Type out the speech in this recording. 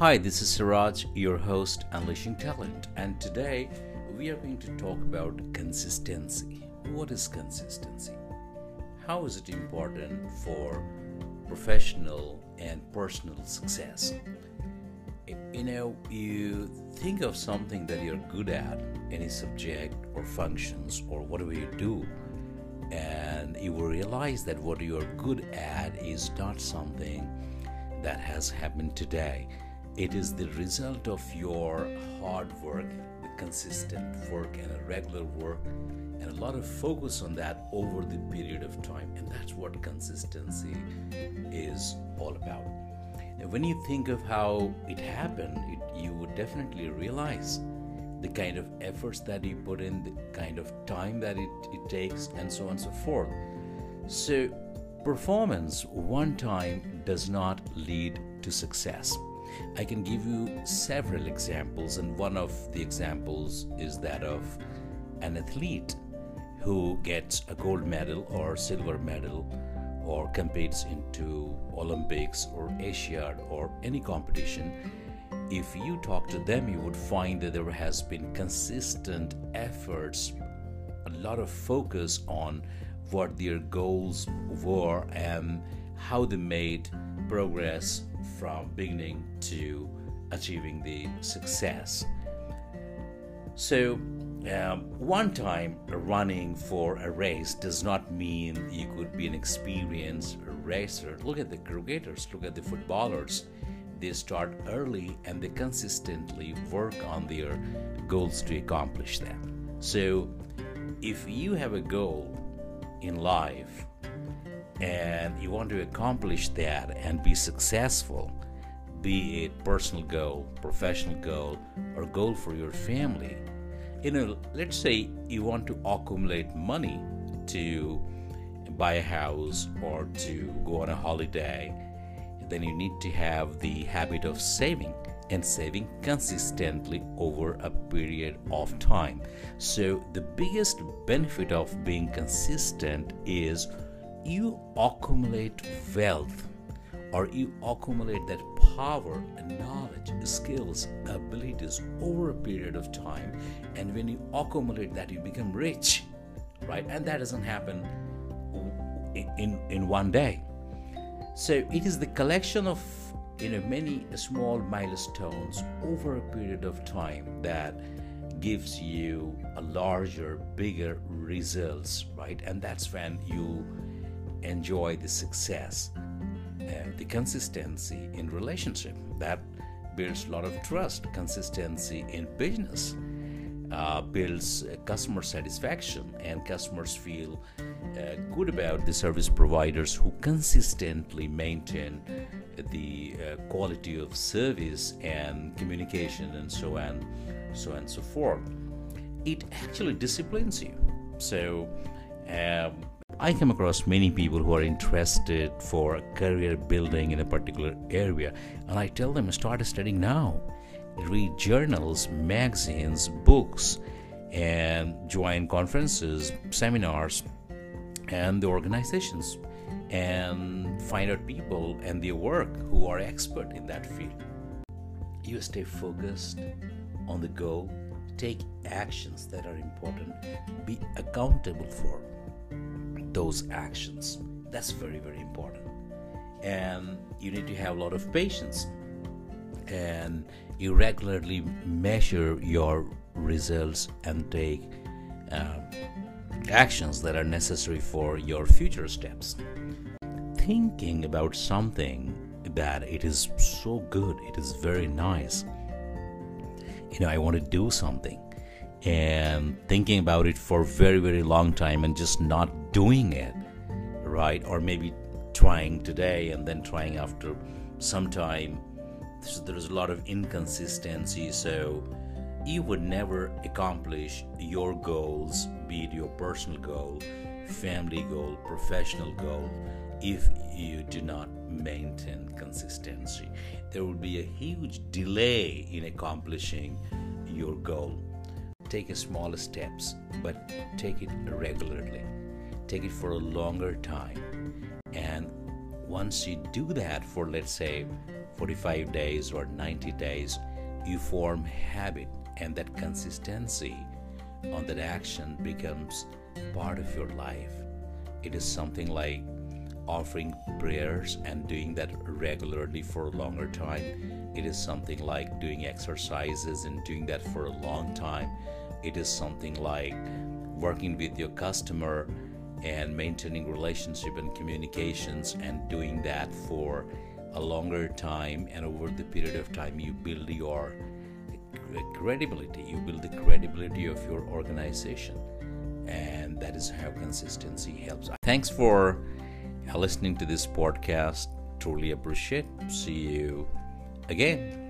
Hi, this is Siraj, your host, Unleashing Talent, and today we are going to talk about consistency. What is consistency? How is it important for professional and personal success? You know, you think of something that you're good at, any subject or functions or whatever you do, and you will realize that what you're good at is not something that has happened today it is the result of your hard work, the consistent work, and a regular work, and a lot of focus on that over the period of time. And that's what consistency is all about. And when you think of how it happened, it, you would definitely realize the kind of efforts that you put in, the kind of time that it, it takes, and so on and so forth. So, performance one time does not lead to success. I can give you several examples, and one of the examples is that of an athlete who gets a gold medal or silver medal or competes into Olympics or Asiad or any competition. If you talk to them, you would find that there has been consistent efforts, a lot of focus on what their goals were and how they made progress from beginning to achieving the success. So, um, one time running for a race does not mean you could be an experienced racer. Look at the cricketers, look at the footballers. They start early and they consistently work on their goals to accomplish them. So, if you have a goal in life and you want to accomplish that and be successful, be it personal goal, professional goal, or goal for your family, you know, let's say you want to accumulate money to buy a house or to go on a holiday, then you need to have the habit of saving and saving consistently over a period of time. So, the biggest benefit of being consistent is you accumulate wealth or you accumulate that power and knowledge, skills, abilities over a period of time. And when you accumulate that, you become rich, right? And that doesn't happen in, in one day. So it is the collection of you know many small milestones over a period of time that gives you a larger, bigger results, right? And that's when you enjoy the success and the consistency in relationship. That builds a lot of trust consistency in business uh, builds uh, customer satisfaction and customers feel uh, good about the service providers who consistently maintain the uh, quality of service and communication and so on so on and so forth. It actually disciplines you. So um, I come across many people who are interested for career building in a particular area, and I tell them start studying now. Read journals, magazines, books, and join conferences, seminars, and the organizations, and find out people and their work who are expert in that field. You stay focused on the goal, take actions that are important, be accountable for those actions. That's very, very important. And you need to have a lot of patience. And you regularly measure your results and take uh, actions that are necessary for your future steps. Thinking about something that it is so good, it is very nice. You know, I want to do something and thinking about it for very very long time and just not doing it right? Or maybe trying today and then trying after some time. So there's a lot of inconsistency so you would never accomplish your goals be it your personal goal family goal professional goal if you do not maintain consistency. There will be a huge delay in accomplishing your goal. Take small steps, but take it regularly. Take it for a longer time. And once you do that for let's say 45 days or 90 days you form habit and that consistency on that action becomes part of your life. It is something like offering prayers and doing that regularly for a longer time. It is something like doing exercises and doing that for a long time. It is something like working with your customer and maintaining relationship and communications and doing that for a longer time and over the period of time you build your credibility you build the credibility of your organization. And that is how consistency helps. Thanks for uh, listening to this podcast. Truly appreciate. See you again